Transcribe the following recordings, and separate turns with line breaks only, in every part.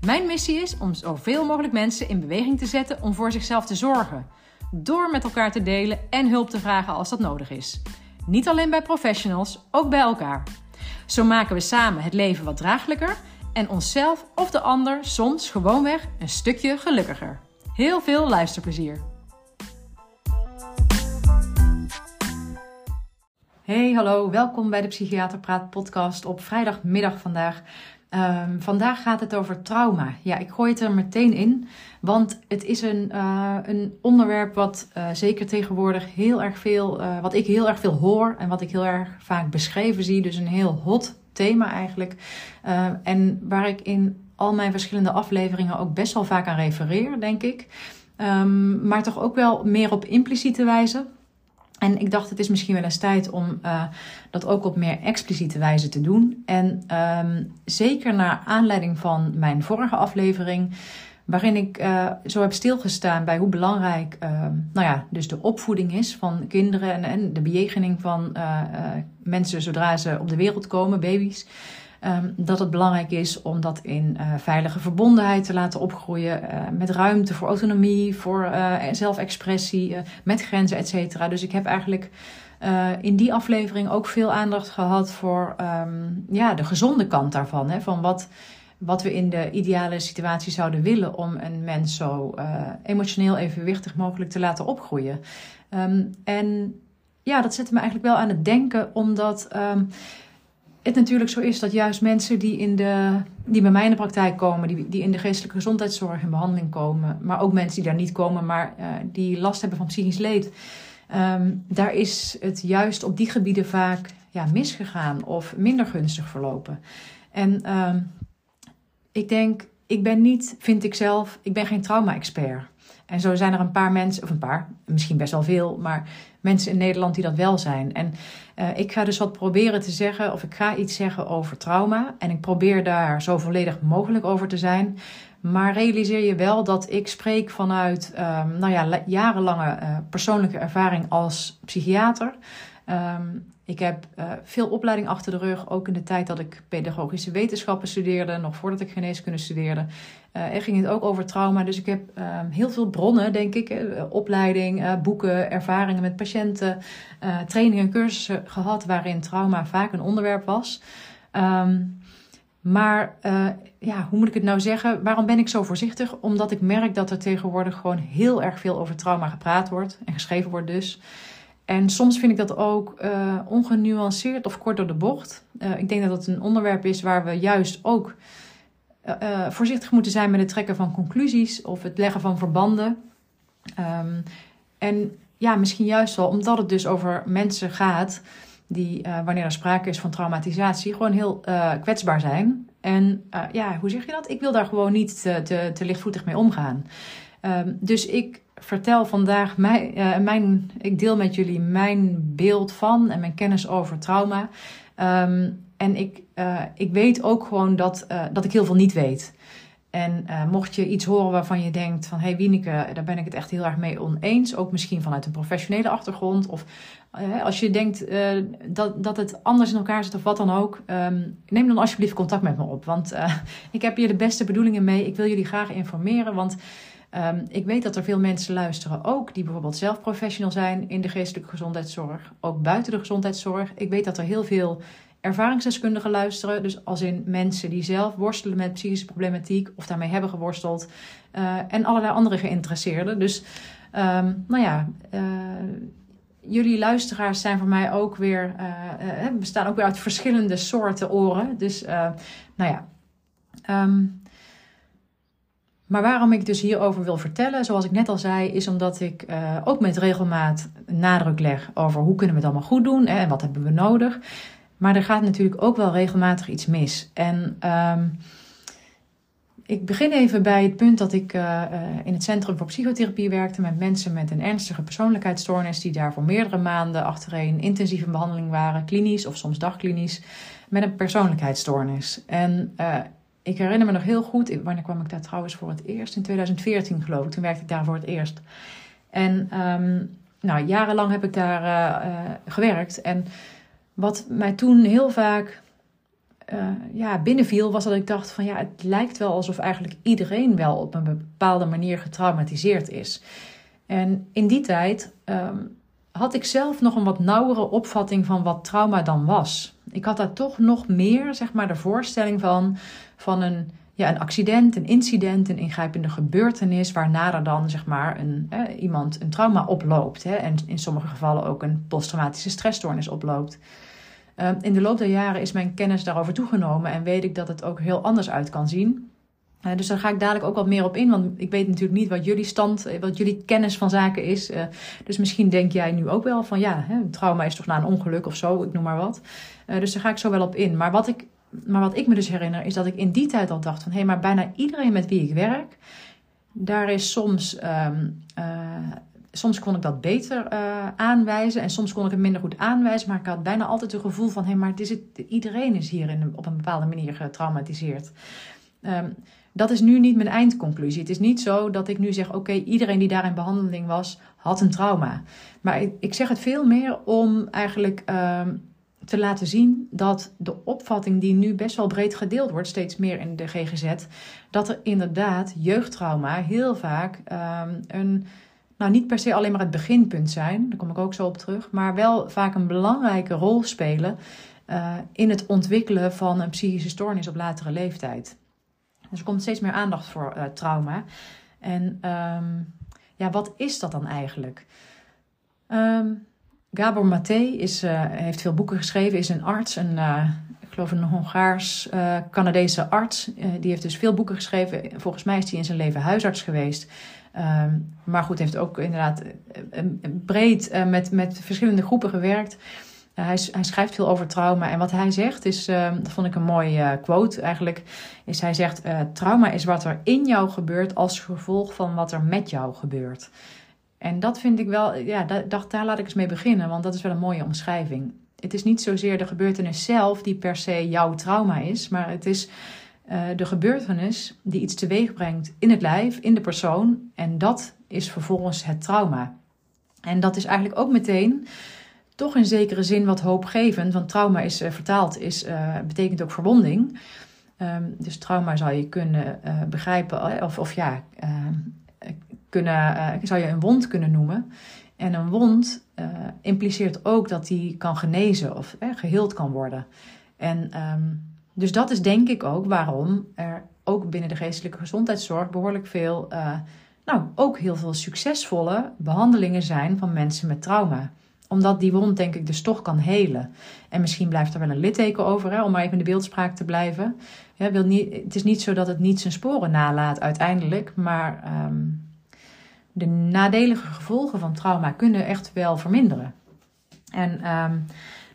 Mijn missie is om zoveel mogelijk mensen in beweging te zetten om voor zichzelf te zorgen. Door met elkaar te delen en hulp te vragen als dat nodig is. Niet alleen bij professionals, ook bij elkaar. Zo maken we samen het leven wat draaglijker en onszelf of de ander soms gewoonweg een stukje gelukkiger. Heel veel luisterplezier. Hey, hallo, welkom bij de Psychiater Praat podcast op vrijdagmiddag vandaag. Um, vandaag gaat het over trauma. Ja, ik gooi het er meteen in, want het is een, uh, een onderwerp wat uh, zeker tegenwoordig heel erg veel, uh, wat ik heel erg veel hoor en wat ik heel erg vaak beschreven zie. Dus een heel hot thema eigenlijk. en waar ik in al mijn verschillende afleveringen ook best wel vaak aan refereer, denk ik. Um, maar toch ook wel meer op impliciete wijze. En ik dacht, het is misschien wel eens tijd om uh, dat ook op meer expliciete wijze te doen. En um, zeker naar aanleiding van mijn vorige aflevering, waarin ik uh, zo heb stilgestaan bij hoe belangrijk uh, nou ja, dus de opvoeding is van kinderen en, en de bejegening van uh, mensen zodra ze op de wereld komen, baby's. Um, dat het belangrijk is om dat in uh, veilige verbondenheid te laten opgroeien. Uh, met ruimte voor autonomie, voor uh, zelfexpressie, met grenzen, et cetera. Dus ik heb eigenlijk in die aflevering ook veel aandacht gehad voor um, ja, de gezonde kant daarvan. Hè, van wat, wat we in de ideale situatie zouden willen om een mens zo emotioneel evenwichtig mogelijk te laten opgroeien. Um, en ja, dat zette me eigenlijk wel aan het denken, omdat het natuurlijk zo is dat juist mensen die, in de, die bij mij in de praktijk komen, die, die in de geestelijke gezondheidszorg in behandeling komen, maar ook mensen die daar niet komen, maar uh, die last hebben van psychisch leed, um, daar is het juist op die gebieden vaak ja, misgegaan of minder gunstig verlopen. En um, ik denk, ik ben niet, vind ik zelf, ik ben geen trauma-expert. En zo zijn er een paar mensen, of een paar, misschien best wel veel, maar mensen in Nederland die dat wel zijn. En uh, ik ga dus wat proberen te zeggen, of ik ga iets zeggen over trauma. En ik probeer daar zo volledig mogelijk over te zijn. Maar realiseer je wel dat ik spreek vanuit um, nou ja, jarenlange uh, persoonlijke ervaring als psychiater. Um, ik heb uh, veel opleiding achter de rug, ook in de tijd dat ik pedagogische wetenschappen studeerde, nog voordat ik geneeskunde studeerde. Uh, er ging het ook over trauma, dus ik heb uh, heel veel bronnen, denk ik, opleiding, boeken, ervaringen met patiënten, trainingen en cursussen gehad waarin trauma vaak een onderwerp was. Um, maar ja, hoe moet ik het nou zeggen? Waarom ben ik zo voorzichtig? Omdat ik merk dat er tegenwoordig gewoon heel erg veel over trauma gepraat wordt en geschreven wordt dus. En soms vind ik dat ook uh, ongenuanceerd of kort door de bocht. Uh, ik denk dat het een onderwerp is waar we juist ook uh, voorzichtig moeten zijn met het trekken van conclusies of het leggen van verbanden. Um, en ja, misschien juist wel omdat het dus over mensen gaat die, wanneer er sprake is van traumatisatie, gewoon heel kwetsbaar zijn. En ja, hoe zeg je dat? Ik wil daar gewoon niet te, te, lichtvoetig mee omgaan. Um, dus ik vertel vandaag mijn, uh, mijn, ik deel met jullie mijn beeld van en mijn kennis over trauma. Um, en ik, uh, ik weet ook gewoon dat, uh, dat ik heel veel niet weet. En mocht je iets horen waarvan je denkt van... hé hey Wieneke, daar ben ik het echt heel erg mee oneens. Ook misschien vanuit een professionele achtergrond. Of als je denkt dat, dat het anders in elkaar zit of wat dan ook... Um, neem dan alsjeblieft contact met me op. Want ik heb hier de beste bedoelingen mee. Ik wil jullie graag informeren, want... Um, ik weet dat er veel mensen luisteren ook die bijvoorbeeld zelf professional zijn in de geestelijke gezondheidszorg, ook buiten de gezondheidszorg. Ik weet dat er heel veel ervaringsdeskundigen luisteren, dus als in mensen die zelf worstelen met psychische problematiek of daarmee hebben geworsteld uh, en allerlei andere geïnteresseerden. Dus um, nou ja, uh, jullie luisteraars zijn voor mij ook weer, uh, bestaan ook weer uit verschillende soorten oren. Dus nou ja. Um, maar waarom ik dus hierover wil vertellen, zoals ik net al zei, is omdat ik uh, ook met regelmaat nadruk leg over hoe kunnen we het allemaal goed doen hè, en wat hebben we nodig. Maar er gaat natuurlijk ook wel regelmatig iets mis. En um, Ik begin even bij het punt dat ik uh, in het Centrum voor Psychotherapie werkte met mensen met een ernstige persoonlijkheidsstoornis, die daar voor meerdere maanden achtereen intensieve behandeling waren, klinisch of soms dagklinisch, met een persoonlijkheidsstoornis. En ik herinner me nog heel goed, wanneer kwam ik daar trouwens voor het eerst? In 2014 geloof ik, toen werkte ik daar voor het eerst. En um, nou, jarenlang heb ik daar gewerkt. En wat mij toen heel vaak uh, ja, binnenviel, was dat ik dacht van ja, het lijkt wel alsof eigenlijk iedereen wel op een bepaalde manier getraumatiseerd is. En in die tijd um, had ik zelf nog een wat nauwere opvatting van wat trauma dan was. Ik had daar toch nog meer, zeg maar, de voorstelling van, van een, ja, een accident, een incident, een ingrijpende gebeurtenis, waarna er dan, zeg maar, een, iemand een trauma oploopt. Hè, en in sommige gevallen ook een posttraumatische stressstoornis oploopt. Ehm, in de loop der jaren is mijn kennis daarover toegenomen en weet ik dat het ook heel anders uit kan zien. Dus daar ga ik dadelijk ook wat meer op in, want ik weet natuurlijk niet wat jullie stand, eh, wat jullie kennis van zaken is. Uh, dus misschien denk jij nu ook wel van ja, hè, trauma is toch na een ongeluk of zo, ik noem maar wat. Uh, dus daar ga ik zo wel op in. Maar wat, ik, maar wat ik me dus herinner is dat ik in die tijd al dacht van hé, hey, maar bijna iedereen met wie ik werk, daar is soms um, soms kon ik dat beter aanwijzen en soms kon ik het minder goed aanwijzen. Maar ik had bijna altijd het gevoel van: hé, hey, maar het is het, iedereen is hier in, op een bepaalde manier getraumatiseerd. Um, dat is nu niet mijn eindconclusie. Het is niet zo dat ik nu zeg: oké, iedereen die daar in behandeling was, had een trauma. Maar ik, zeg het veel meer om eigenlijk. Um, te laten zien dat de opvatting die nu best wel breed gedeeld wordt, steeds meer in de GGZ, dat er inderdaad jeugdtrauma heel vaak um, een nou niet per se alleen maar het beginpunt zijn, daar kom ik ook zo op terug, maar wel vaak een belangrijke rol spelen uh, in het ontwikkelen van een psychische stoornis op latere leeftijd. Dus er komt steeds meer aandacht voor uh, trauma. En um, ja, wat is dat dan eigenlijk? Um, Gabor Maté is, uh, heeft veel boeken geschreven, is een arts, een, ik geloof een Hongaars-Canadese arts. die heeft dus veel boeken geschreven. Volgens mij is hij in zijn leven huisarts geweest. Um, maar goed, heeft ook inderdaad breed met, met verschillende groepen gewerkt. Uh, hij, hij, schrijft veel over trauma. En wat hij zegt is, ehm, dat vond ik een mooie quote eigenlijk, is hij zegt, trauma is wat er in jou gebeurt als gevolg van wat er met jou gebeurt. En dat vind ik wel, ja, dacht, daar laat ik eens mee beginnen, want dat is wel een mooie omschrijving. Het is niet zozeer de gebeurtenis zelf die per se jouw trauma is, maar het is de gebeurtenis die iets teweeg brengt in het lijf, in de persoon. En dat is vervolgens het trauma. En dat is eigenlijk ook meteen toch in zekere zin wat hoopgevend. Want trauma is uh, vertaald, is, uh, betekent ook verwonding. Um, dus trauma zou je kunnen begrijpen, of, of ja, kunnen, zou je een wond kunnen noemen. En een wond impliceert ook dat die kan genezen of geheeld kan worden. En um, dus dat is denk ik ook waarom er ook binnen de geestelijke gezondheidszorg behoorlijk veel, nou ook heel veel succesvolle behandelingen zijn van mensen met trauma omdat die wond denk ik dus toch kan helen. En misschien blijft er wel een litteken over, hè, om maar even in de beeldspraak te blijven. Wil niet, het is niet zo dat het niet zijn sporen nalaat uiteindelijk. Maar um, de nadelige gevolgen van trauma kunnen echt wel verminderen. En um,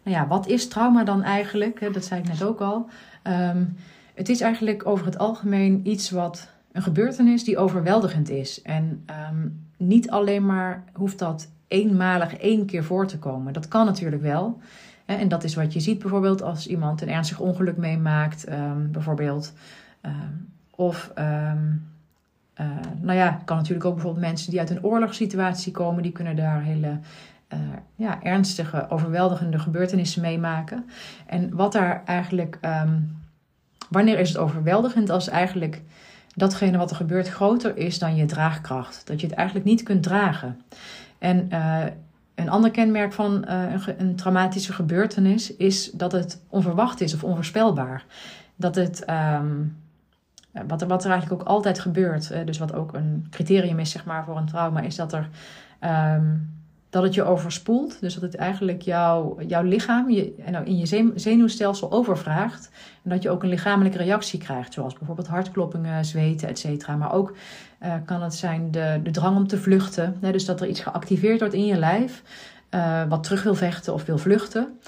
nou ja, wat is trauma dan eigenlijk? Dat zei ik net ook al. Um, het is eigenlijk over het algemeen iets wat een gebeurtenis die overweldigend is. En niet alleen maar hoeft dat eenmalig één keer voor te komen. Dat kan natuurlijk wel. En dat is wat je ziet bijvoorbeeld als iemand een ernstig ongeluk meemaakt, um, bijvoorbeeld. of, uh, nou ja, kan natuurlijk ook bijvoorbeeld mensen die uit een oorlogssituatie komen, die kunnen daar hele uh, ja, ernstige, overweldigende gebeurtenissen meemaken. En wat daar eigenlijk, wanneer is het overweldigend als eigenlijk datgene wat er gebeurt groter is dan je draagkracht? Dat je het eigenlijk niet kunt dragen. En uh, een ander kenmerk van uh, een, traumatische gebeurtenis is dat het onverwacht is of onvoorspelbaar. Dat het. Um, wat, er, wat er eigenlijk ook altijd gebeurt, dus wat ook een criterium is zeg maar, voor een trauma, is dat er um, dat het je overspoelt. Dus dat het eigenlijk jouw, lichaam je, nou, in je zenuwstelsel overvraagt. En dat je ook een lichamelijke reactie krijgt. Zoals bijvoorbeeld hartkloppingen, zweten, et cetera. Maar ook uh, kan het zijn de, de drang om te vluchten. Dus dat er iets geactiveerd wordt in je lijf. Uh, wat terug wil vechten of wil vluchten.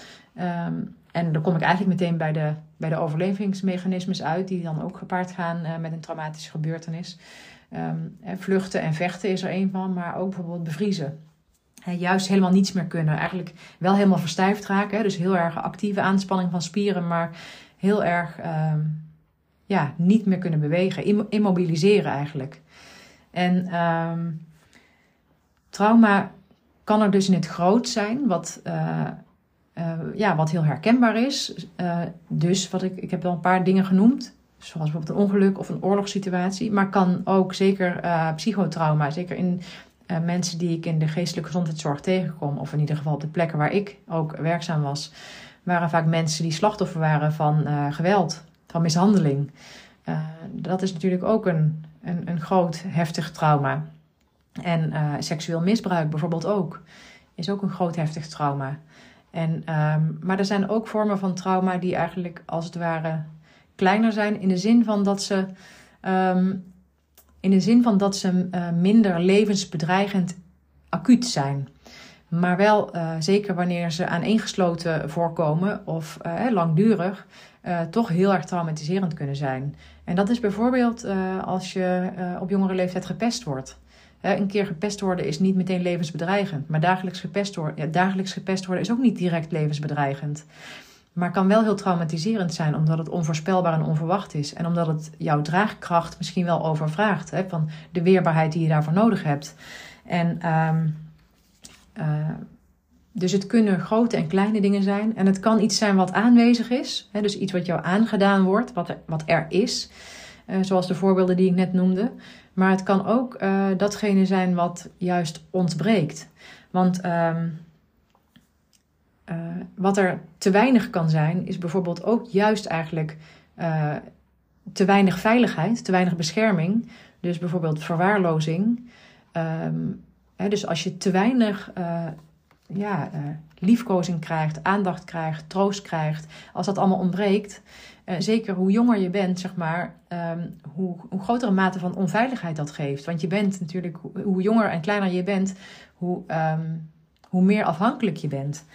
Um, en dan kom ik eigenlijk meteen bij de, bij de overlevingsmechanismes uit, die dan ook gepaard gaan uh, met een traumatische gebeurtenis. Um, vluchten en vechten is er een van, maar ook bijvoorbeeld bevriezen. Juist helemaal niets meer kunnen. Eigenlijk wel helemaal verstijfd raken. dus heel erg actieve aanspanning van spieren, maar heel erg um, ja, niet meer kunnen bewegen. Immobiliseren eigenlijk. En um, trauma kan er dus in het groot zijn, wat, uh, uh, ja, wat heel herkenbaar is. Uh, dus wat ik, ik heb wel een paar dingen genoemd, zoals bijvoorbeeld een ongeluk of een oorlogssituatie, maar kan ook zeker psychotrauma, zeker in mensen die ik in de geestelijke gezondheidszorg tegenkom, of in ieder geval de plekken waar ik ook werkzaam was, waren vaak mensen die slachtoffer waren van geweld, van mishandeling. dat is natuurlijk ook een, een, een groot, heftig trauma. En seksueel misbruik bijvoorbeeld ook. Is ook een groot heftig trauma. En, um, maar er zijn ook vormen van trauma die eigenlijk als het ware kleiner zijn. In de zin van dat ze, um, in de zin van dat ze uh, minder levensbedreigend acuut zijn. Maar wel, uh, zeker wanneer ze aaneengesloten voorkomen of uh, langdurig, toch heel erg traumatiserend kunnen zijn. En dat is bijvoorbeeld als je op jongere leeftijd gepest wordt een keer gepest worden is niet meteen levensbedreigend. Maar dagelijks gepest, worden, ja, dagelijks gepest worden is ook niet direct levensbedreigend. Maar kan wel heel traumatiserend zijn omdat het onvoorspelbaar en onverwacht is. En omdat het jouw draagkracht misschien wel overvraagt. Hè, van de weerbaarheid die je daarvoor nodig hebt. En um, uh, dus het kunnen grote en kleine dingen zijn. En het kan iets zijn wat aanwezig is. Hè, dus iets wat jou aangedaan wordt, wat er, wat er is. Uh, zoals de voorbeelden die ik net noemde. Maar het kan ook uh, datgene zijn wat juist ontbreekt. Want um, uh, wat er te weinig kan zijn, is bijvoorbeeld ook juist eigenlijk uh, te weinig veiligheid, te weinig bescherming. Dus bijvoorbeeld verwaarlozing. Um, hè, dus als je te weinig ja, liefkozing krijgt, aandacht krijgt, troost krijgt, als dat allemaal ontbreekt, uh, zeker hoe jonger je bent, zeg maar, um, hoe, hoe grotere mate van onveiligheid dat geeft. Want je bent natuurlijk, hoe jonger en kleiner je bent, hoe, um, hoe meer afhankelijk je bent.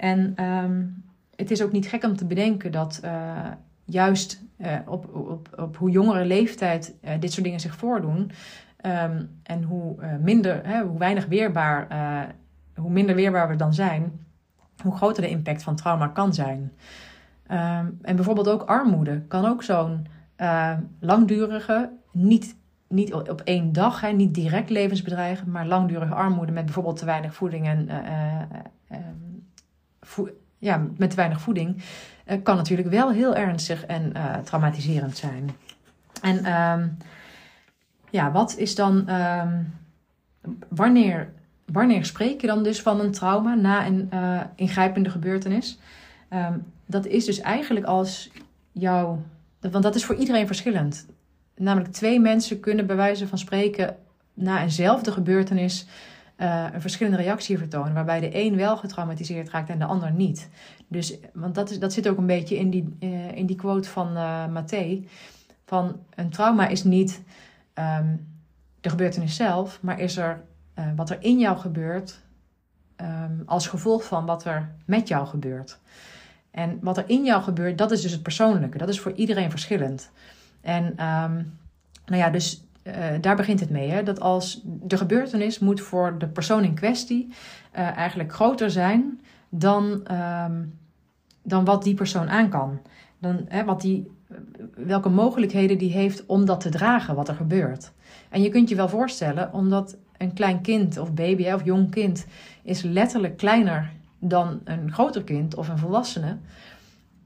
En um, het is ook niet gek om te bedenken dat uh, juist uh, op, op, op hoe jongere leeftijd dit soort dingen zich voordoen. en hoe minder, hè, hoe weinig weerbaar, hoe minder weerbaar we dan zijn, hoe groter de impact van trauma kan zijn. Um, en bijvoorbeeld ook armoede kan ook zo'n langdurige, niet, niet op één dag, hè, niet direct levensbedreigend, maar langdurige armoede met bijvoorbeeld te weinig voeding en ja, met te weinig voeding, kan natuurlijk wel heel ernstig en traumatiserend zijn. En um, ja, wat is dan, um, wanneer, wanneer spreek je dan dus van een trauma na een ingrijpende gebeurtenis? Um, dat is dus eigenlijk als jouw. Want dat is voor iedereen verschillend. Namelijk twee mensen kunnen bij wijze van spreken na eenzelfde gebeurtenis uh, een verschillende reactie vertonen. Waarbij de een wel getraumatiseerd raakt en de ander niet. Dus, want dat, is, dat zit ook een beetje in die, uh, in die quote van uh, Mathé. Van een trauma is niet um, de gebeurtenis zelf, maar is er wat er in jou gebeurt um, als gevolg van wat er met jou gebeurt. En wat er in jou gebeurt, dat is dus het persoonlijke. Dat is voor iedereen verschillend. En um, nou ja, dus uh, daar begint het mee. Hè? Dat als de gebeurtenis moet voor de persoon in kwestie uh, eigenlijk groter zijn dan, um, dan wat die persoon aan kan. Dan, hè, wat die, welke mogelijkheden die heeft om dat te dragen, wat er gebeurt. En je kunt je wel voorstellen, omdat een klein kind of baby hè, of jong kind is letterlijk kleiner dan een groter kind of een volwassene.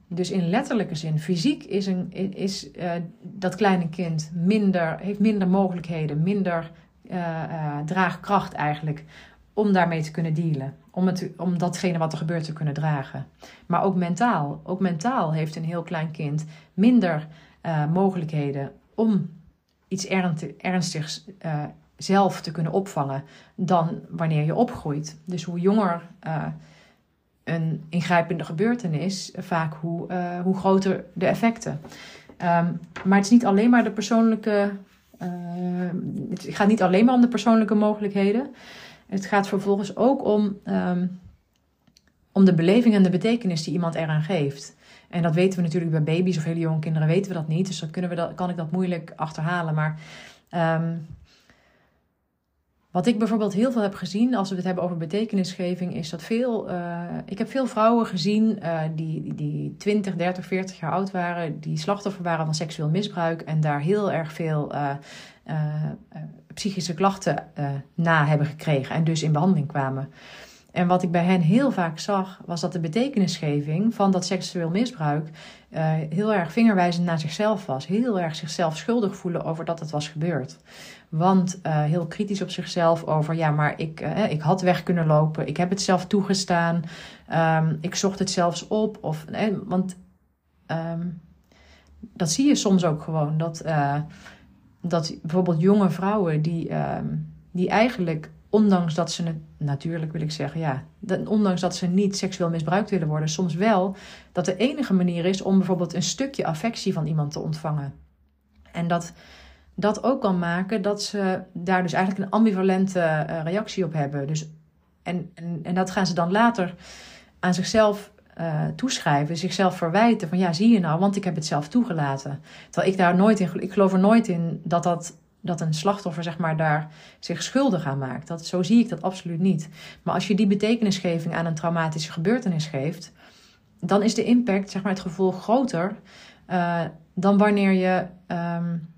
Dus in letterlijke zin, fysiek is, een, is uh, dat kleine kind minder, heeft minder mogelijkheden, minder uh, uh, draagkracht eigenlijk om daarmee te kunnen dealen. Om, het, om datgene wat er gebeurt te kunnen dragen. Maar ook mentaal. Ook mentaal heeft een heel klein kind minder mogelijkheden om iets ernstigs zelf te kunnen opvangen dan wanneer je opgroeit. Dus hoe jonger een ingrijpende gebeurtenis, vaak hoe, uh, hoe groter de effecten. Um, maar het is niet alleen maar de persoonlijke. Uh, het gaat niet alleen maar om de persoonlijke mogelijkheden. Het gaat vervolgens ook om um, om de beleving en de betekenis die iemand eraan geeft. En dat weten we natuurlijk bij baby's of hele jonge kinderen weten we dat niet. Dus dan kunnen we dat, kan ik dat moeilijk achterhalen. Maar um, wat ik bijvoorbeeld heel veel heb gezien als we het hebben over betekenisgeving, is dat veel. Uh, ik heb veel vrouwen gezien uh, die, die 20, 30, 40 jaar oud waren, die slachtoffer waren van seksueel misbruik en daar heel erg veel uh, psychische klachten na hebben gekregen en dus in behandeling kwamen. En wat ik bij hen heel vaak zag, was dat de betekenisgeving van dat seksueel misbruik heel erg vingerwijzend naar zichzelf was. Heel erg zichzelf schuldig voelen over dat het was gebeurd. Want uh, heel kritisch op zichzelf over, ja, maar ik, uh, ik had weg kunnen lopen. Ik heb het zelf toegestaan. Um, ik zocht het zelfs op. Of, want um, dat zie je soms ook gewoon. Dat, dat bijvoorbeeld jonge vrouwen die, um, die eigenlijk ondanks dat ze het, natuurlijk wil ik zeggen, ja, ondanks dat ze niet seksueel misbruikt willen worden, soms wel dat de enige manier is om bijvoorbeeld een stukje affectie van iemand te ontvangen. En dat dat ook kan maken dat ze daar dus eigenlijk een ambivalente uh, reactie op hebben. Dus, en, en, en dat gaan ze dan later aan zichzelf uh, toeschrijven, zichzelf verwijten van ja, zie je nou, want ik heb het zelf toegelaten. Terwijl ik daar nooit in, ik geloof er nooit in dat dat dat een slachtoffer zeg maar, daar zich schuldig aan maakt. Dat, zo zie ik dat absoluut niet. Maar als je die betekenisgeving aan een traumatische gebeurtenis geeft, dan is de impact, zeg maar, het gevolg groter uh, dan wanneer je um,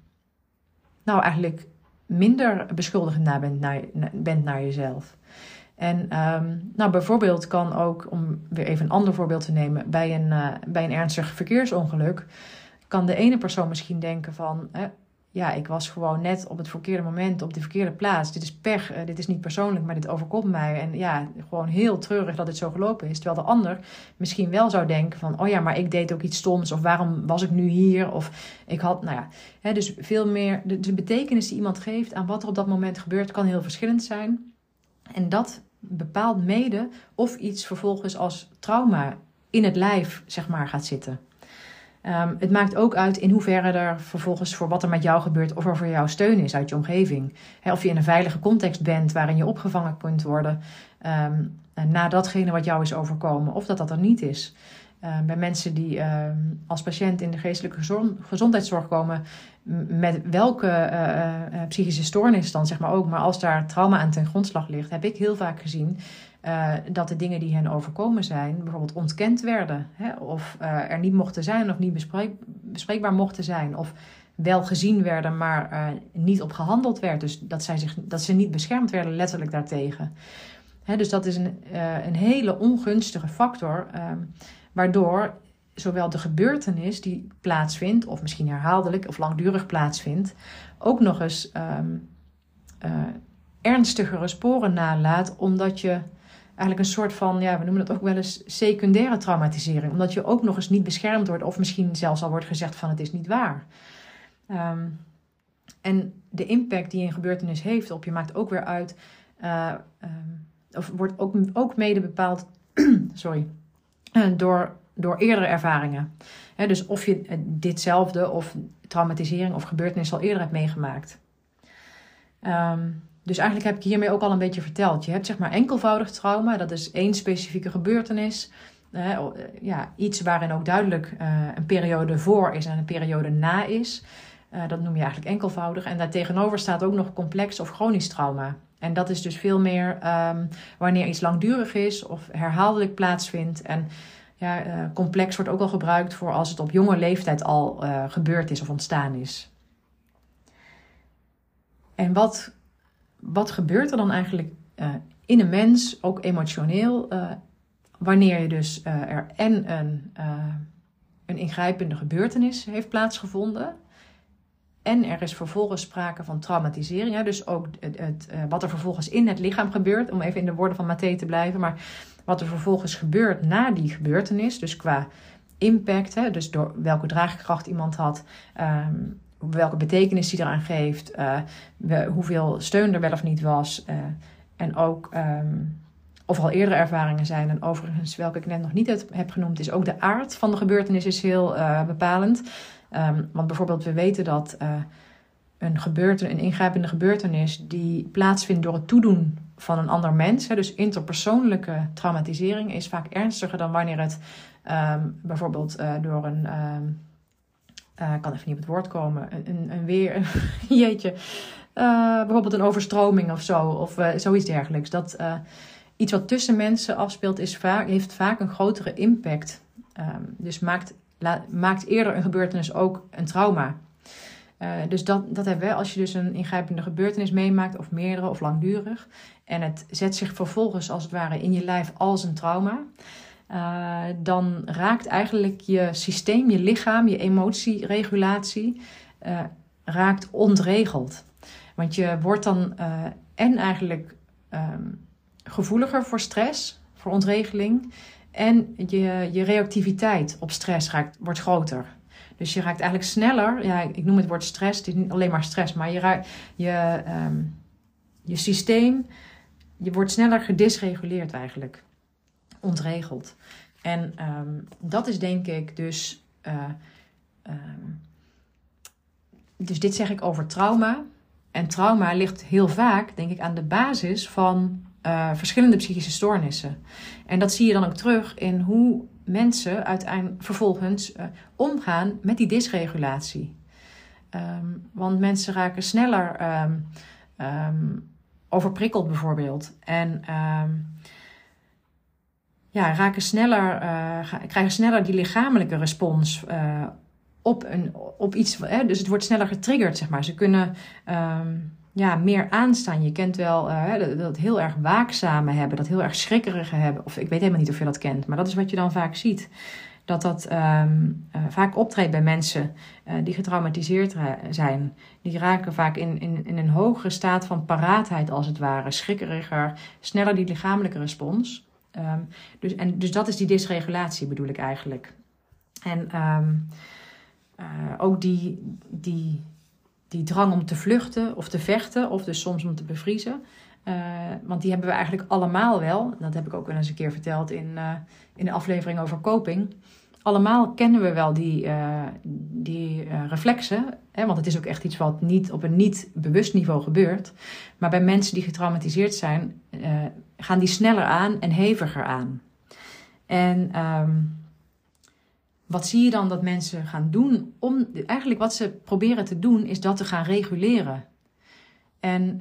nou eigenlijk minder beschuldigend naar bent, naar, bent naar jezelf. En um, nou, bijvoorbeeld kan ook, om weer even een ander voorbeeld te nemen, bij een, uh, bij een ernstig verkeersongeluk, kan de ene persoon misschien denken van, ja, ik was gewoon net op het verkeerde moment, op de verkeerde plaats. Dit is pech, uh, dit is niet persoonlijk, maar dit overkomt mij. En ja, gewoon heel treurig dat het zo gelopen is. Terwijl de ander misschien wel zou denken van, oh ja, maar ik deed ook iets stoms. Of waarom was ik nu hier? Of ik had, nou ja. Hè, dus veel meer, de, de betekenis die iemand geeft aan wat er op dat moment gebeurt, kan heel verschillend zijn. En dat bepaalt mede of iets vervolgens als trauma in het lijf, zeg maar, gaat zitten. Um, het maakt ook uit in hoeverre er vervolgens voor wat er met jou gebeurt, of er voor jou steun is uit je omgeving. of je in een veilige context bent waarin je opgevangen kunt worden um, na datgene wat jou is overkomen, of dat dat er niet is. Um, bij mensen die als patiënt in de geestelijke gezondheidszorg komen, met welke uh, uh, psychische stoornis dan zeg maar ook, maar als daar trauma aan ten grondslag ligt, heb ik heel vaak gezien uh, dat de dingen die hen overkomen zijn, bijvoorbeeld ontkend werden. Hè, of uh, er niet mochten zijn of niet bespreek, bespreekbaar mochten zijn. Of wel gezien werden, maar uh, niet op gehandeld werd. Dus dat, zij zich, dat ze niet beschermd werden, letterlijk daartegen. Hè, dus dat is een, een hele ongunstige factor, ehm, waardoor zowel de gebeurtenis die plaatsvindt, of misschien herhaaldelijk of langdurig plaatsvindt, ook nog eens um, ernstigere sporen nalaat, omdat je eigenlijk een soort van, ja, we noemen dat ook wel eens secundaire traumatisering. Omdat je ook nog eens niet beschermd wordt, of misschien zelfs al wordt gezegd van het is niet waar. Um, en de impact die een gebeurtenis heeft op je maakt ook weer uit, uh, um, of wordt ook, ook mede bepaald, sorry, door, door eerdere ervaringen. dus of je ditzelfde of traumatisering of gebeurtenis al eerder hebt meegemaakt. Um, dus eigenlijk heb ik hiermee ook al een beetje verteld. Je hebt zeg maar enkelvoudig trauma, dat is één specifieke gebeurtenis. Uh, ja, iets waarin ook duidelijk uh, een periode voor is en een periode na is. Dat noem je eigenlijk enkelvoudig. En daartegenover staat ook nog complex of chronisch trauma. En dat is dus veel meer um, wanneer iets langdurig is of herhaaldelijk plaatsvindt. En ja, complex wordt ook al gebruikt voor als het op jonge leeftijd al gebeurd is of ontstaan is. En wat wat gebeurt er dan eigenlijk uh, in een mens, ook emotioneel, uh, wanneer je dus uh, er en een, een ingrijpende gebeurtenis heeft plaatsgevonden. En er is vervolgens sprake van traumatisering. Hè? Dus ook het, wat er vervolgens in het lichaam gebeurt, om even in de woorden van Matthé te blijven. Maar wat er vervolgens gebeurt na die gebeurtenis, dus qua impact, hè? dus door welke draagkracht iemand had, um, welke betekenis hij eraan geeft, uh, hoeveel steun er wel of niet was. Uh, en ook um, of al eerdere ervaringen zijn. En overigens, welke ik net nog niet heb genoemd, is ook de aard van de gebeurtenis is heel uh, bepalend. Um, want bijvoorbeeld, we weten dat een, gebeurten, een ingrijpende gebeurtenis die plaatsvindt door het toedoen van een ander mens. Hè, dus interpersoonlijke traumatisering is vaak ernstiger dan wanneer het ehm, bijvoorbeeld door een. Uh, kan even niet op het woord komen. Een, een weer. jeetje. Uh, bijvoorbeeld een overstroming of zo. Of zoiets dergelijks. Dat iets wat tussen mensen afspeelt, is vaak, heeft vaak een grotere impact. Um, dus maakt, maakt eerder een gebeurtenis ook een trauma. Dus dat, dat hebben we als je dus een ingrijpende gebeurtenis meemaakt, of meerdere of langdurig. En het zet zich vervolgens als het ware in je lijf als een trauma. Uh, dan raakt eigenlijk je systeem, je lichaam, je emotieregulatie, uh, raakt ontregeld. Want je wordt dan en eigenlijk um, gevoeliger voor stress, voor ontregeling. En je, je reactiviteit op stress raakt, wordt groter. Dus je raakt eigenlijk sneller, ja, ik noem het woord stress, het is niet alleen maar stress, maar je, je, um, je systeem, je wordt sneller gedisreguleerd eigenlijk, ontregeld. En um, dat is denk ik dus, uh, um, dus dit zeg ik over trauma. En trauma ligt heel vaak, denk ik, aan de basis van uh, verschillende psychische stoornissen. En dat zie je dan ook terug in hoe mensen uiteindelijk vervolgens uh, omgaan met die dysregulatie. Um, want mensen raken sneller um, um, overprikkeld bijvoorbeeld. En ja, raken sneller, uh, krijgen sneller die lichamelijke respons uh, op, een, op iets. Hè? Dus het wordt sneller getriggerd, zeg maar. Ze kunnen ja, meer aanstaan. Je kent wel uh, dat, heel erg waakzame hebben, dat heel erg schrikkerige hebben. Of ik weet helemaal niet of je dat kent, maar dat is wat je dan vaak ziet. Dat dat uh, vaak optreedt bij mensen die getraumatiseerd zijn. Die raken vaak in, in, in een hogere staat van paraatheid, als het ware. Schrikkeriger, sneller die lichamelijke respons. Um, dus, en, dus dat is die dysregulatie, bedoel ik eigenlijk. En um, ook die, die die drang om te vluchten of te vechten, of dus soms om te bevriezen. Uh, want die hebben we eigenlijk allemaal wel. Dat heb ik ook wel eens een keer verteld in, uh, in de aflevering over coping. Allemaal kennen we wel die, uh, die reflexen. Hè? Want het is ook echt iets wat niet op een niet bewust niveau gebeurt. Maar bij mensen die getraumatiseerd zijn, gaan die sneller aan en heviger aan. En um, wat zie je dan dat mensen gaan doen? Om, eigenlijk wat ze proberen te doen is dat te gaan reguleren. En,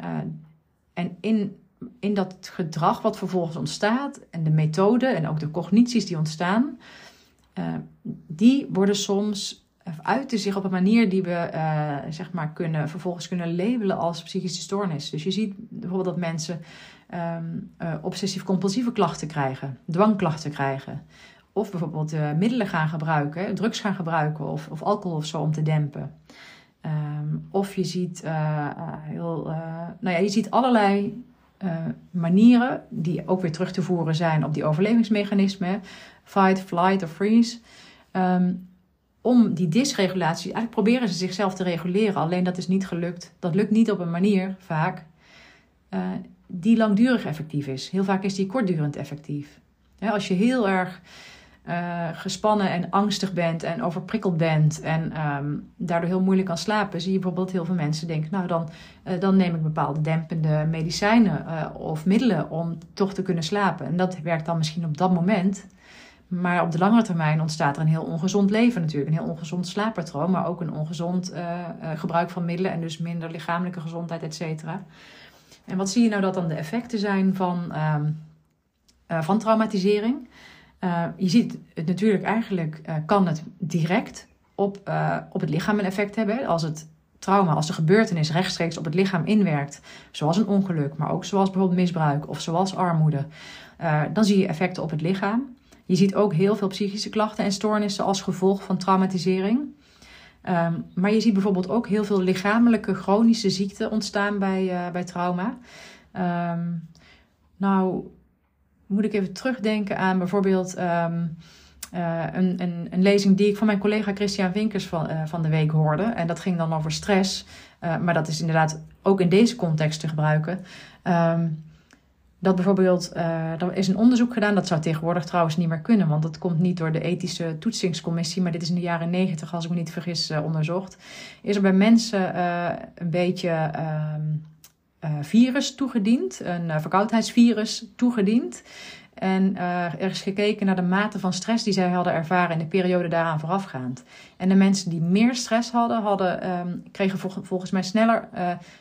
en in, in dat gedrag wat vervolgens ontstaat, en de methode en ook de cognities die ontstaan, uh, die worden soms uiten zich op een manier die we uh, zeg maar kunnen, vervolgens kunnen labelen als psychische stoornis. Dus je ziet bijvoorbeeld dat mensen um, obsessief-compulsieve klachten krijgen, dwangklachten krijgen. Of bijvoorbeeld middelen gaan gebruiken, drugs gaan gebruiken of, of alcohol of zo om te dempen. Um, of je ziet, heel, nou ja, je ziet allerlei manieren die ook weer terug te voeren zijn op die overlevingsmechanismen. Fight, flight of freeze. Um, om die dysregulatie, eigenlijk proberen ze zichzelf te reguleren. Alleen dat is niet gelukt. Dat lukt niet op een manier, vaak, die langdurig effectief is. Heel vaak is die kortdurend effectief. als je heel erg uh, gespannen en angstig bent en overprikkeld bent en um, daardoor heel moeilijk kan slapen, zie je bijvoorbeeld heel veel mensen denken, nou dan, uh, dan neem ik bepaalde dempende medicijnen uh, of middelen om toch te kunnen slapen. En dat werkt dan misschien op dat moment, maar op de langere termijn ontstaat er een heel ongezond leven natuurlijk, een heel ongezond slaappatroon, maar ook een ongezond gebruik van middelen en dus minder lichamelijke gezondheid, et cetera. En wat zie je nou dat dan de effecten zijn van, um, van traumatisering? Uh, je ziet het natuurlijk eigenlijk, uh, kan het direct op, uh, op het lichaam een effect hebben. Als het trauma, als de gebeurtenis rechtstreeks op het lichaam inwerkt, zoals een ongeluk, maar ook zoals bijvoorbeeld misbruik of zoals armoede, dan zie je effecten op het lichaam. Je ziet ook heel veel psychische klachten en stoornissen als gevolg van traumatisering. Um, maar je ziet bijvoorbeeld ook heel veel lichamelijke chronische ziekten ontstaan bij, bij trauma. Um, nou, moet ik even terugdenken aan bijvoorbeeld um, uh, een, een, een, lezing die ik van mijn collega Christian Winkers van, uh, van de week hoorde. En dat ging dan over stress. Uh, maar dat is inderdaad ook in deze context te gebruiken. Um, dat bijvoorbeeld, er is een onderzoek gedaan, dat zou tegenwoordig trouwens niet meer kunnen, want dat komt niet door de ethische toetsingscommissie, maar dit is in de jaren negentig, als ik me niet vergis, onderzocht. Is er bij mensen een beetje. Um, virus toegediend, een verkoudheidsvirus toegediend. En uh, er is gekeken naar de mate van stress die zij hadden ervaren in de periode daaraan voorafgaand. En de mensen die meer stress hadden, hadden um, kregen volgens mij sneller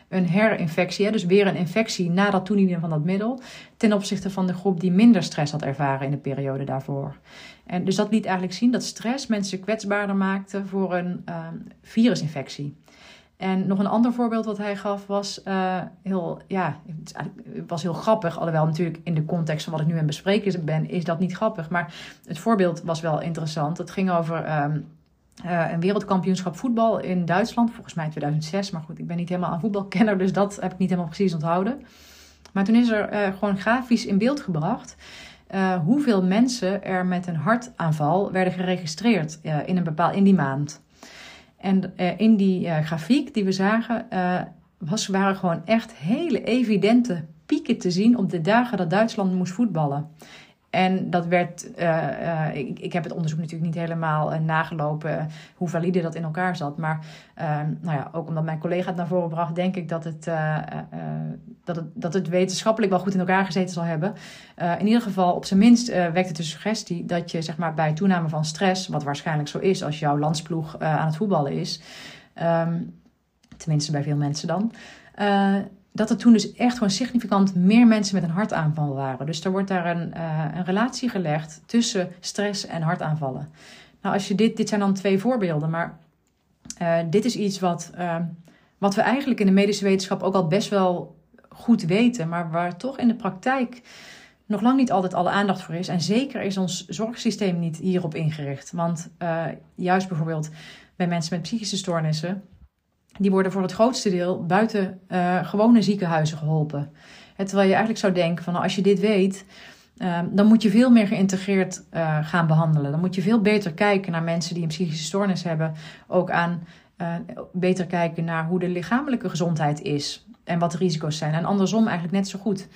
een herinfectie. Hè, dus weer een infectie na dat toedienen van dat middel. Ten opzichte van de groep die minder stress had ervaren in de periode daarvoor. En dus dat liet eigenlijk zien dat stress mensen kwetsbaarder maakte voor een uh, virusinfectie. En nog een ander voorbeeld wat hij gaf was uh, heel, ja, het was heel grappig. Alhoewel natuurlijk in de context van wat ik nu aan bespreken ben, is dat niet grappig. Maar het voorbeeld was wel interessant. Het ging over um, uh, een wereldkampioenschap voetbal in Duitsland. Volgens mij 2006. Maar goed, ik ben niet helemaal een voetbalkenner, dus dat heb ik niet helemaal precies onthouden. Maar toen is er uh, gewoon grafisch in beeld gebracht hoeveel mensen er met een hartaanval werden geregistreerd in, een bepaal, in die maand. En uh, in die uh, grafiek die we zagen, uh, was, waren gewoon echt hele evidente pieken te zien op de dagen dat Duitsland moest voetballen. En dat werd, uh, uh, ik, ik heb het onderzoek natuurlijk niet helemaal uh, nagelopen hoe valide dat in elkaar zat. Maar ehm, nou ja, ook omdat mijn collega het naar voren bracht, denk ik dat het, dat het, dat het wetenschappelijk wel goed in elkaar gezeten zal hebben. in ieder geval, op zijn minst wekt het de suggestie dat je zeg maar, bij toename van stress, wat waarschijnlijk zo is als jouw landsploeg aan het voetballen is, um, tenminste bij veel mensen dan dat er toen dus echt gewoon significant meer mensen met een hartaanval waren. Dus er wordt daar een, uh, een relatie gelegd tussen stress en hartaanvallen. Nou, als je dit, dit zijn dan twee voorbeelden, maar uh, dit is iets wat, uh, wat we eigenlijk in de medische wetenschap ook al best wel goed weten, maar waar toch in de praktijk nog lang niet altijd alle aandacht voor is. En zeker is ons zorgsysteem niet hierop ingericht. Want juist bijvoorbeeld bij mensen met psychische stoornissen die worden voor het grootste deel buiten uh, gewone ziekenhuizen geholpen. terwijl je eigenlijk zou denken van nou, als je dit weet, uh, dan moet je veel meer geïntegreerd uh, gaan behandelen. Dan moet je veel beter kijken naar mensen die een psychische stoornis hebben. Ook aan beter kijken naar hoe de lichamelijke gezondheid is en wat de risico's zijn. En andersom eigenlijk net zo goed.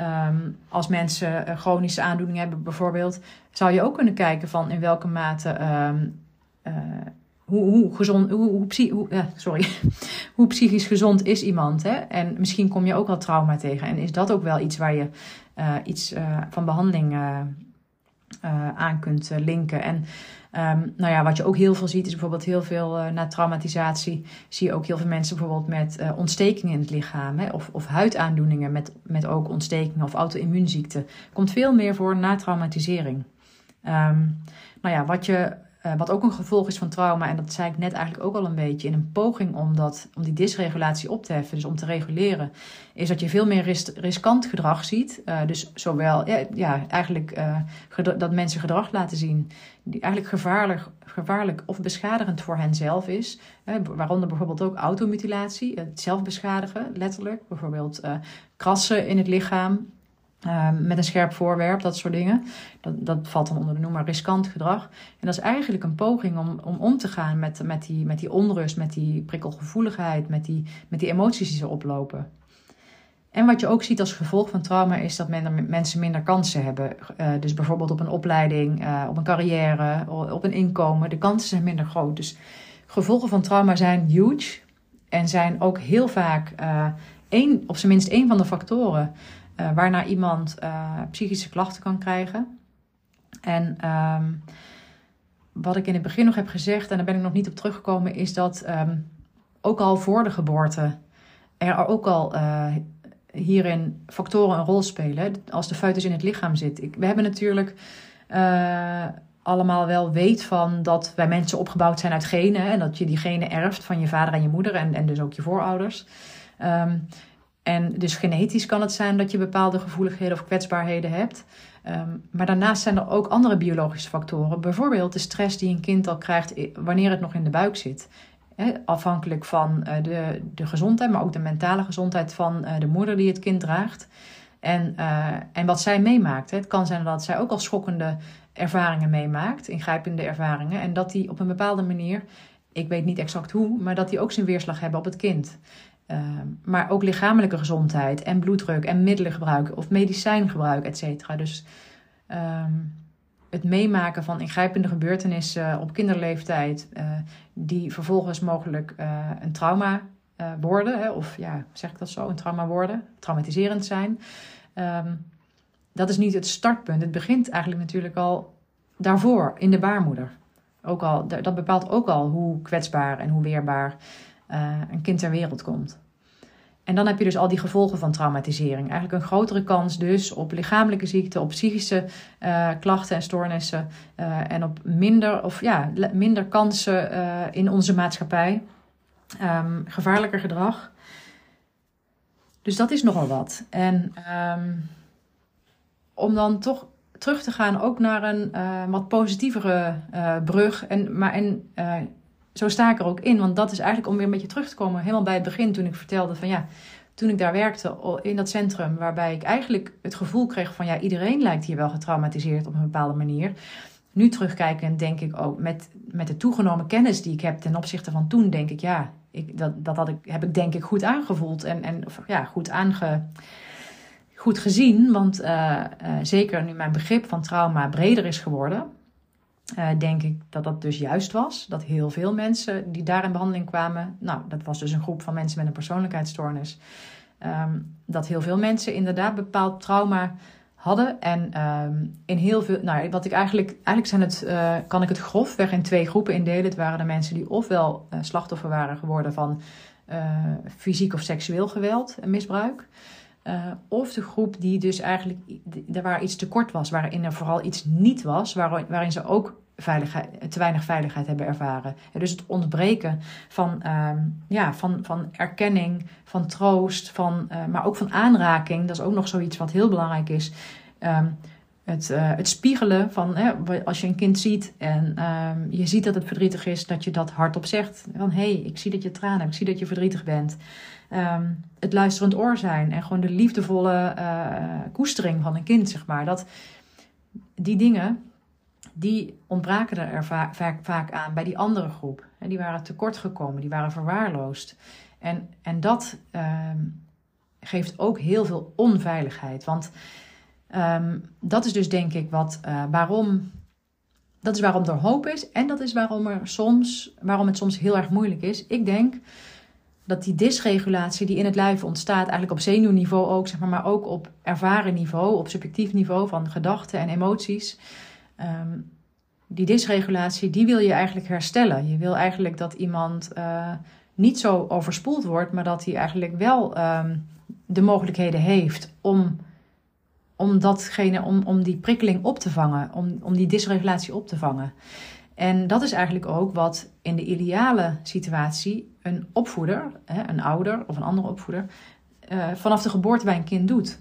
Um, als mensen chronische aandoeningen hebben bijvoorbeeld, zou je ook kunnen kijken van in welke mate um, hoe, hoe, gezond, hoe, hoe, sorry, hoe psychisch gezond is iemand? Hè? En misschien kom je ook al trauma tegen. En is dat ook wel iets waar je uh, iets uh, van behandeling aan kunt linken? En um, nou ja, wat je ook heel veel ziet, is bijvoorbeeld heel veel na traumatisatie. Zie je ook heel veel mensen bijvoorbeeld met ontstekingen in het lichaam. Hè? Of, of huidaandoeningen met, met ook ontstekingen of auto-immuunziekten. Komt veel meer voor na traumatisering. Um, nou ja, wat je uh, wat ook een gevolg is van trauma, en dat zei ik net eigenlijk ook al een beetje, in een poging om, dat, om die dysregulatie op te heffen, dus om te reguleren, is dat je veel meer ris riskant gedrag ziet. Uh, dus zowel, ja, ja eigenlijk uh, dat mensen gedrag laten zien die eigenlijk gevaarlijk, gevaarlijk of beschadigend voor henzelf is. waaronder bijvoorbeeld ook automutilatie, het zelf beschadigen, letterlijk. Bijvoorbeeld krassen in het lichaam, Ehm, met een scherp voorwerp, dat soort dingen. Dat, dat valt dan onder de noemer riskant gedrag. En dat is eigenlijk een poging om om, om te gaan met, met, die, met die onrust, met die prikkelgevoeligheid, met die, met die emoties die ze oplopen. En wat je ook ziet als gevolg van trauma is dat men, mensen minder kansen hebben. Uh, dus bijvoorbeeld op een opleiding, uh, op een carrière, op een inkomen. De kansen zijn minder groot. Dus gevolgen van trauma zijn huge. En zijn ook heel vaak uh, één, op zijn minst één van de factoren uh, waarna iemand uh, psychische klachten kan krijgen. En um, wat ik in het begin nog heb gezegd, en daar ben ik nog niet op teruggekomen, is dat um, ook al voor de geboorte er ook al uh, hierin factoren een rol spelen. Als de foetus in het lichaam zit. Ik, we hebben natuurlijk allemaal wel weet van dat wij mensen opgebouwd zijn uit genen. En dat je die genen erft van je vader en je moeder en, en dus ook je voorouders. Um, en dus genetisch kan het zijn dat je bepaalde gevoeligheden of kwetsbaarheden hebt. Um, maar daarnaast zijn er ook andere biologische factoren. Bijvoorbeeld de stress die een kind al krijgt wanneer het nog in de buik zit. afhankelijk van uh, de, de gezondheid, maar ook de mentale gezondheid van uh, de moeder die het kind draagt. En, uh, en wat zij meemaakt. Het kan zijn dat zij ook al schokkende ervaringen meemaakt, ingrijpende ervaringen. En dat die op een bepaalde manier, ik weet niet exact hoe, maar dat die ook zijn weerslag hebben op het kind. Ehm, maar ook lichamelijke gezondheid en bloeddruk en middelengebruik of medicijngebruik, et cetera. Dus um, het meemaken van ingrijpende gebeurtenissen op kinderleeftijd, uh, die vervolgens mogelijk uh, een trauma worden, hè, of ja, zeg ik dat zo, een trauma worden, traumatiserend zijn. Ehm, dat is niet het startpunt. Het begint eigenlijk natuurlijk al daarvoor, in de baarmoeder. Ook al, dat bepaalt ook al hoe kwetsbaar en hoe weerbaar een kind ter wereld komt. En dan heb je dus al die gevolgen van traumatisering. Eigenlijk een grotere kans dus op lichamelijke ziekte, op psychische uh, klachten en stoornissen. Uh, en op minder, of ja, minder kansen uh, in onze maatschappij. Um, gevaarlijker gedrag. Dus dat is nogal wat. En um, om dan toch terug te gaan ook naar een wat positievere brug. En, maar en zo sta ik er ook in. Want dat is eigenlijk om weer een beetje terug te komen, helemaal bij het begin toen ik vertelde van ja, toen ik daar werkte in dat centrum, waarbij ik eigenlijk het gevoel kreeg van ja, iedereen lijkt hier wel getraumatiseerd op een bepaalde manier. Nu terugkijkend denk ik ook met, met de toegenomen kennis die ik heb ten opzichte van toen, denk ik ja, ik, dat, dat had ik, heb ik denk ik goed aangevoeld en, en ja, goed, aange, goed gezien. Want uh, uh, zeker nu mijn begrip van trauma breder is geworden, uh, denk ik dat dat dus juist was. Dat heel veel mensen die daar in behandeling kwamen, nou, dat was dus een groep van mensen met een persoonlijkheidsstoornis, um, dat heel veel mensen inderdaad bepaald trauma hadden. En um, in heel veel, nou, wat ik eigenlijk, eigenlijk zijn het, uh, kan ik het grofweg in twee groepen indelen. Het waren de mensen die ofwel uh, slachtoffer waren geworden van fysiek of seksueel geweld en misbruik. Uh, of de groep die dus eigenlijk waar iets tekort was, waarin er vooral iets niet was, waarin ze ook te weinig veiligheid hebben ervaren. En dus het ontbreken van, uh, ja, van, van erkenning, van troost, van, uh, maar ook van aanraking. Dat is ook nog zoiets wat heel belangrijk is. Um, het, uh, het spiegelen van hè, als je een kind ziet en um, je ziet dat het verdrietig is, dat je dat hardop zegt. Van hé, hey, ik zie dat je tranen hebt, ik zie dat je verdrietig bent. Um, het luisterend oor zijn en gewoon de liefdevolle uh, koestering van een kind, zeg maar. Dat, die dingen, die ontbraken er vaak, aan bij die andere groep. En die waren tekort gekomen, die waren verwaarloosd. En, en dat um, geeft ook heel veel onveiligheid. Want um, dat is dus denk ik wat, uh, waarom, dat is waarom er hoop is. En dat is waarom, er soms, waarom het soms heel erg moeilijk is. Ik denk dat die dysregulatie die in het lijf ontstaat, eigenlijk op zenuwniveau ook, zeg maar, maar ook op ervaren niveau, op subjectief niveau van gedachten en emoties. Um, die dysregulatie, die wil je eigenlijk herstellen. Je wil eigenlijk dat iemand uh, niet zo overspoeld wordt, maar dat hij eigenlijk wel um, de mogelijkheden heeft om, om, datgene, om, om die prikkeling op te vangen, om, om die dysregulatie op te vangen. En dat is eigenlijk ook wat in de ideale situatie een opvoeder, een ouder of een andere opvoeder, uh, vanaf de geboorte bij een kind doet.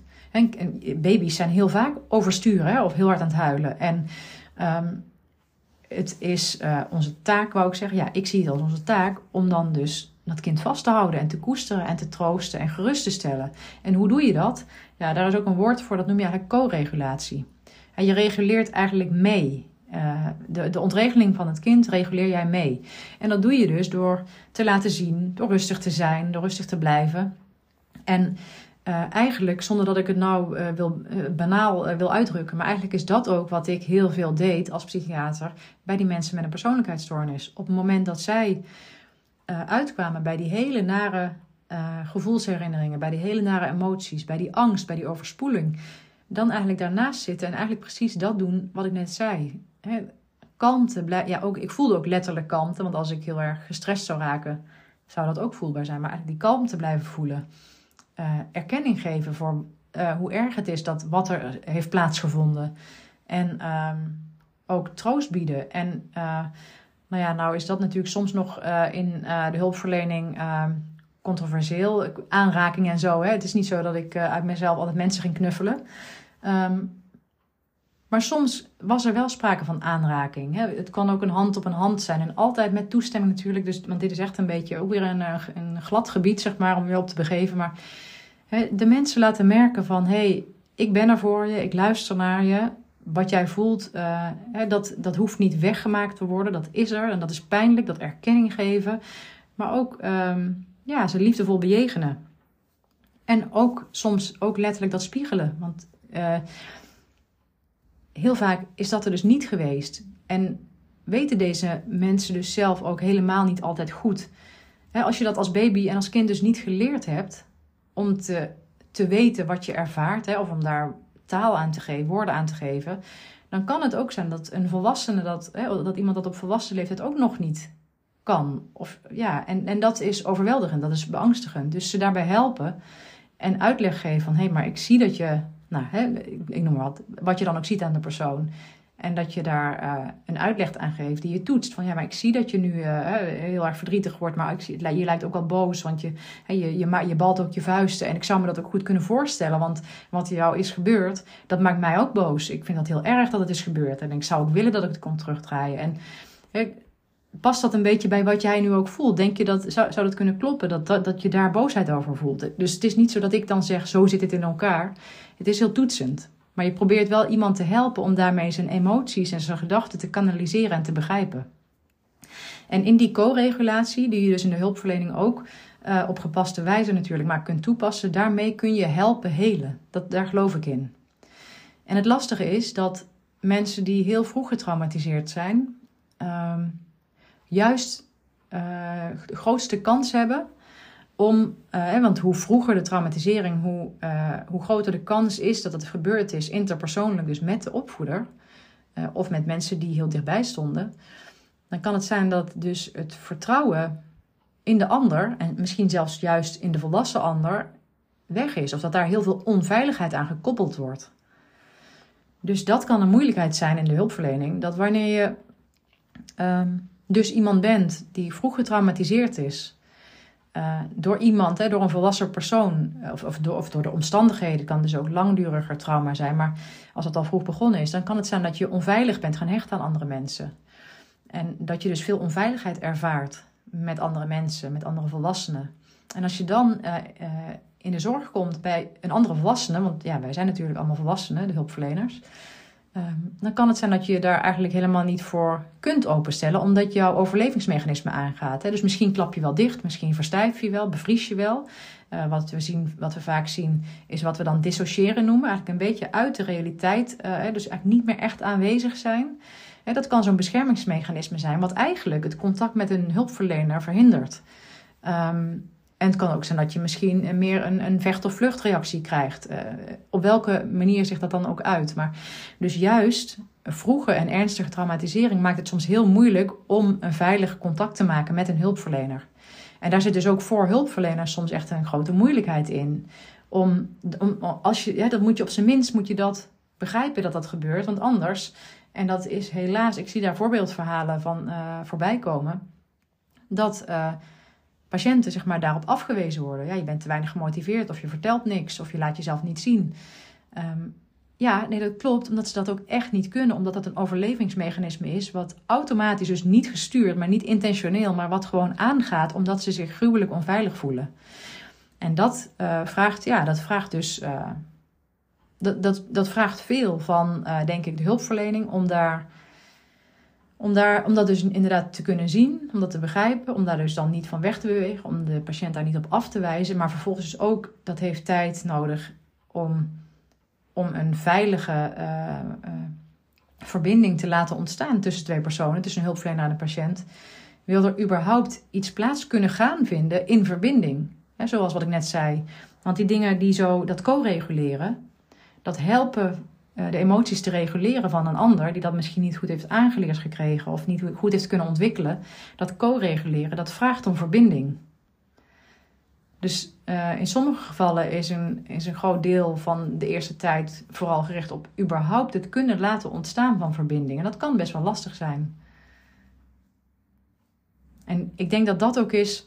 Baby's zijn heel vaak oversturen of heel hard aan het huilen. En um, het is uh, onze taak, wou ik zeggen, ja, ik zie het als onze taak om dan dus dat kind vast te houden en te koesteren en te troosten en gerust te stellen. En hoe doe je dat? Ja, daar is ook een woord voor, dat noem je eigenlijk co-regulatie. En je reguleert eigenlijk mee. Uh, de, de ontregeling van het kind reguleer jij mee. En dat doe je dus door te laten zien, door rustig te zijn, door rustig te blijven. En uh, eigenlijk, zonder dat ik het nou uh, wil, banaal wil uitdrukken, maar eigenlijk is dat ook wat ik heel veel deed als psychiater bij die mensen met een persoonlijkheidsstoornis. Op het moment dat zij uitkwamen bij die hele nare gevoelsherinneringen, bij die hele nare emoties, bij die angst, bij die overspoeling, dan eigenlijk daarnaast zitten en eigenlijk precies dat doen wat ik net zei. Hè, kalmte, blij, ja, ook, ik voelde ook letterlijk kalmte, want als ik heel erg gestrest zou raken, zou dat ook voelbaar zijn, maar eigenlijk die kalmte blijven voelen uh, erkenning geven voor hoe erg het is dat wat er heeft plaatsgevonden. En um, ook troost bieden. En nou ja, nou is dat natuurlijk soms nog in de hulpverlening ehm, controversieel. Aanraking en zo. Hè. Het is niet zo dat ik uit mezelf altijd mensen ging knuffelen. Um, maar soms was er wel sprake van aanraking. Hè. Het kan ook een hand op een hand zijn. En altijd met toestemming natuurlijk. Dus, want dit is echt een beetje ook weer een, een glad gebied, zeg maar, om weer op te begeven. Maar de mensen laten merken van hé, hey, ik ben er voor je, ik luister naar je. Wat jij voelt, uh, dat, dat hoeft niet weggemaakt te worden. Dat is er en dat is pijnlijk, dat erkenning geven. Maar ook um, ja, ze liefdevol bejegenen. En ook soms ook letterlijk dat spiegelen. Want uh, heel vaak is dat er dus niet geweest. En weten deze mensen dus zelf ook helemaal niet altijd goed als je dat als baby en als kind dus niet geleerd hebt om te, te weten wat je ervaart, hè, of om daar taal aan te geven, woorden aan te geven, dan kan het ook zijn dat een volwassene dat, hè, dat iemand dat op volwassen leeftijd ook nog niet kan. Of, ja, en, en dat is overweldigend, dat is beangstigend. Dus ze daarbij helpen en uitleg geven van hé, hey, maar ik zie dat je, nou, hè, ik, noem maar wat, wat je dan ook ziet aan de persoon. En dat je daar uh, een uitleg aan geeft die je toetst. Van ja, maar ik zie dat je nu uh, heel erg verdrietig wordt, maar ik zie, je lijkt ook wel boos, want je, je, je, je balt ook je vuisten. En ik zou me dat ook goed kunnen voorstellen, want wat jou is gebeurd, dat maakt mij ook boos. Ik vind dat heel erg dat het is gebeurd. En ik zou ook willen dat ik het kon terugdraaien. En past dat een beetje bij wat jij nu ook voelt? Denk je dat, zou, zou dat kunnen kloppen, dat, dat, dat je daar boosheid over voelt? Dus het is niet zo dat ik dan zeg, zo zit het in elkaar. Het is heel toetsend. Maar je probeert wel iemand te helpen om daarmee zijn emoties en zijn gedachten te kanaliseren en te begrijpen. En in die co-regulatie, die je dus in de hulpverlening ook uh, op gepaste wijze natuurlijk maar kunt toepassen, daarmee kun je helpen helen. Dat, daar geloof ik in. En het lastige is dat mensen die heel vroeg getraumatiseerd zijn, uh, juist uh, de grootste kans hebben om, uh, want hoe vroeger de traumatisering, hoe, uh, hoe groter de kans is dat het gebeurd is interpersoonlijk, dus met de opvoeder uh, of met mensen die heel dichtbij stonden, dan kan het zijn dat dus het vertrouwen in de ander en misschien zelfs juist in de volwassen ander weg is, of dat daar heel veel onveiligheid aan gekoppeld wordt. Dus dat kan een moeilijkheid zijn in de hulpverlening, dat wanneer je um, dus iemand bent die vroeg getraumatiseerd is uh, door iemand, hè, door een volwassen persoon, of, of, door, of door de omstandigheden, kan dus ook langduriger trauma zijn. Maar als het al vroeg begonnen is, dan kan het zijn dat je onveilig bent gaan hechten aan andere mensen. En dat je dus veel onveiligheid ervaart met andere mensen, met andere volwassenen. En als je dan uh, in de zorg komt bij een andere volwassene, want ja, wij zijn natuurlijk allemaal volwassenen, de hulpverleners. Um, dan kan het zijn dat je je daar eigenlijk helemaal niet voor kunt openstellen, omdat jouw overlevingsmechanisme aangaat. Hè? Dus misschien klap je wel dicht, misschien verstijf je wel, bevries je wel. Uh, wat, we zien, wat we vaak zien is wat we dan dissociëren noemen, eigenlijk een beetje uit de realiteit, uh, dus eigenlijk niet meer echt aanwezig zijn. Hè, dat kan zo'n beschermingsmechanisme zijn, wat eigenlijk het contact met een hulpverlener verhindert. Um, en het kan ook zijn dat je misschien meer een, een vecht- of vluchtreactie krijgt. Uh, op welke manier zich dat dan ook uit. Maar dus juist vroege en ernstige traumatisering maakt het soms heel moeilijk om een veilig contact te maken met een hulpverlener. En daar zit dus ook voor hulpverleners soms echt een grote moeilijkheid in. Om, als je, ja, dat moet je op zijn minst moet je dat begrijpen dat dat gebeurt. Want anders, en dat is helaas, ik zie daar voorbeeldverhalen van uh, voorbij komen. Dat. Uh, patiënten zeg maar, daarop afgewezen worden. Ja, je bent te weinig gemotiveerd of je vertelt niks of je laat jezelf niet zien. Um, ja, nee, dat klopt, omdat ze dat ook echt niet kunnen, omdat dat een overlevingsmechanisme is, wat automatisch, dus niet gestuurd, maar niet intentioneel, maar wat gewoon aangaat, omdat ze zich gruwelijk onveilig voelen. En dat uh, vraagt, ja, dat vraagt dus, uh, dat, dat, dat vraagt veel van, uh, denk ik, de hulpverlening om daar om, daar, om dat dus inderdaad te kunnen zien, om dat te begrijpen, om daar dus dan niet van weg te bewegen, om de patiënt daar niet op af te wijzen. Maar vervolgens dus ook, dat heeft tijd nodig om, om een veilige uh, uh, verbinding te laten ontstaan tussen twee personen, tussen een hulpverlener en een patiënt. Wil er überhaupt iets plaats kunnen gaan vinden in verbinding? Zoals wat ik net zei. Want die dingen die zo dat co-reguleren, dat helpen eh, de emoties te reguleren van een ander, die dat misschien niet goed heeft aangeleerd gekregen of niet goed heeft kunnen ontwikkelen, dat co-reguleren, dat vraagt om verbinding. Dus uh, in sommige gevallen is een, is een groot deel van de eerste tijd vooral gericht op überhaupt het kunnen laten ontstaan van verbinding. En dat kan best wel lastig zijn. En ik denk dat dat ook is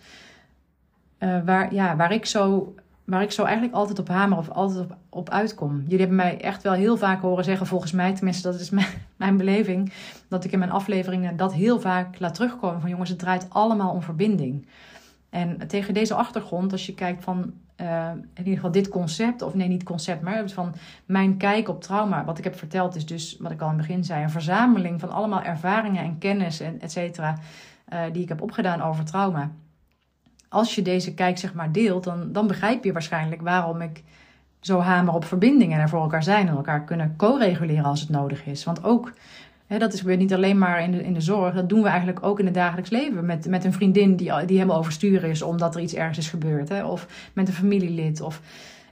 uh, waar, ja, waar ik zo waar ik zo eigenlijk altijd op hamer of altijd op, op uitkom. Jullie hebben mij echt wel heel vaak horen zeggen, volgens mij, tenminste dat is mijn, mijn beleving, dat ik in mijn afleveringen dat heel vaak laat terugkomen van jongens, het draait allemaal om verbinding. En tegen deze achtergrond, als je kijkt van uh, in ieder geval dit concept, of nee, niet concept, maar van mijn kijk op trauma. Wat ik heb verteld is dus, wat ik al in het begin zei, een verzameling van allemaal ervaringen en kennis en et cetera, uh, die ik heb opgedaan over trauma als je deze kijk zeg maar deelt, dan, dan begrijp je waarschijnlijk waarom ik zo hamer op verbindingen en er voor elkaar zijn en elkaar kunnen co-reguleren als het nodig is. Want ook dat is weer niet alleen maar in de, in de zorg. Dat doen we eigenlijk ook in het dagelijks leven. Met, met een vriendin die, die helemaal oversturen is omdat er iets ergens is gebeurd. Hè? Of met een familielid of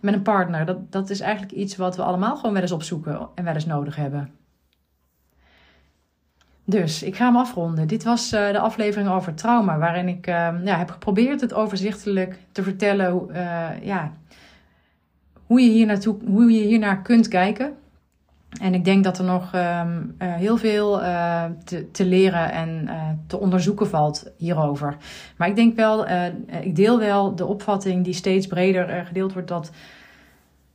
met een partner. Dat, dat is eigenlijk iets wat we allemaal gewoon wel eens opzoeken en wel eens nodig hebben. Dus ik ga hem afronden. Dit was uh, de aflevering over trauma, waarin ik uh, ja, heb geprobeerd het overzichtelijk te vertellen uh, ja, hoe, je hier naartoe, hoe je hiernaar kunt kijken. En ik denk dat er nog um, heel veel te, te, leren en te onderzoeken valt hierover. Maar ik denk wel, ik deel wel de opvatting die steeds breder gedeeld wordt dat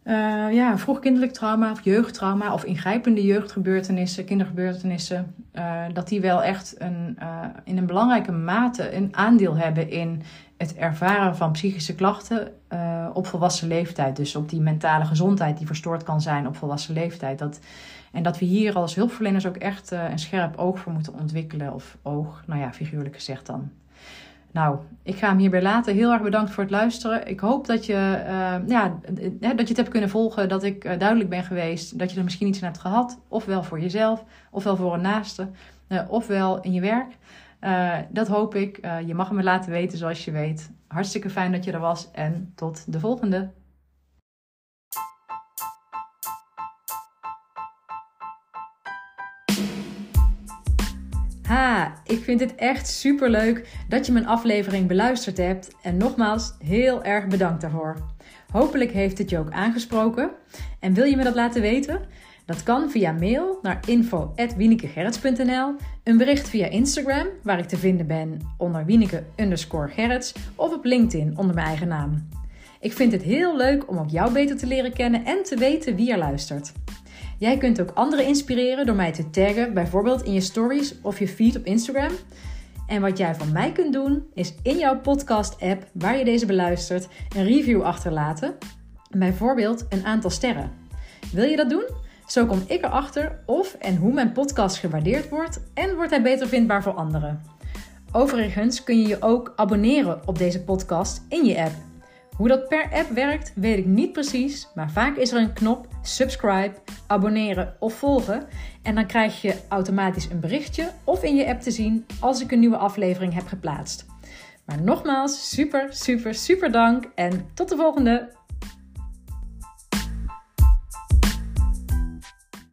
uh, ja, vroegkindelijk trauma of jeugdtrauma of ingrijpende jeugdgebeurtenissen, kindergebeurtenissen, uh, dat die wel echt een, uh, in een belangrijke mate een aandeel hebben in het ervaren van psychische klachten op volwassen leeftijd. Dus op die mentale gezondheid die verstoord kan zijn op volwassen leeftijd. Dat, en dat we hier als hulpverleners ook echt een scherp oog voor moeten ontwikkelen. Of oog, nou ja, figuurlijk gezegd dan. Nou, ik ga hem hierbij laten. Heel erg bedankt voor het luisteren. Ik hoop dat je, uh, ja, dat je het hebt kunnen volgen, dat ik uh, duidelijk ben geweest, dat je er misschien iets aan hebt gehad, ofwel voor jezelf, ofwel voor een naaste, uh, ofwel in je werk. dat hoop ik. je mag me laten weten zoals je weet. Hartstikke fijn dat je er was en tot de volgende. Ha, ik vind het echt super leuk dat je mijn aflevering beluisterd hebt. En nogmaals, heel erg bedankt daarvoor. Hopelijk heeft het je ook aangesproken. En wil je me dat laten weten? Dat kan via mail naar info.wienekegerrits.nl, een bericht via Instagram, waar ik te vinden ben onder Wieneke underscore of op LinkedIn onder mijn eigen naam. Ik vind het heel leuk om ook jou beter te leren kennen en te weten wie er luistert. Jij kunt ook anderen inspireren door mij te taggen, bijvoorbeeld in je stories of je feed op Instagram. En wat jij van mij kunt doen, is in jouw podcast-app waar je deze beluistert, een review achterlaten. Bijvoorbeeld een aantal sterren. Wil je dat doen? Zo kom ik erachter of en hoe mijn podcast gewaardeerd wordt en wordt hij beter vindbaar voor anderen. Overigens kun je je ook abonneren op deze podcast in je app. Hoe dat per app werkt, weet ik niet precies, maar vaak is er een knop subscribe, abonneren of volgen en dan krijg je automatisch een berichtje of in je app te zien als ik een nieuwe aflevering heb geplaatst. Maar nogmaals, super, super, super dank en tot de volgende!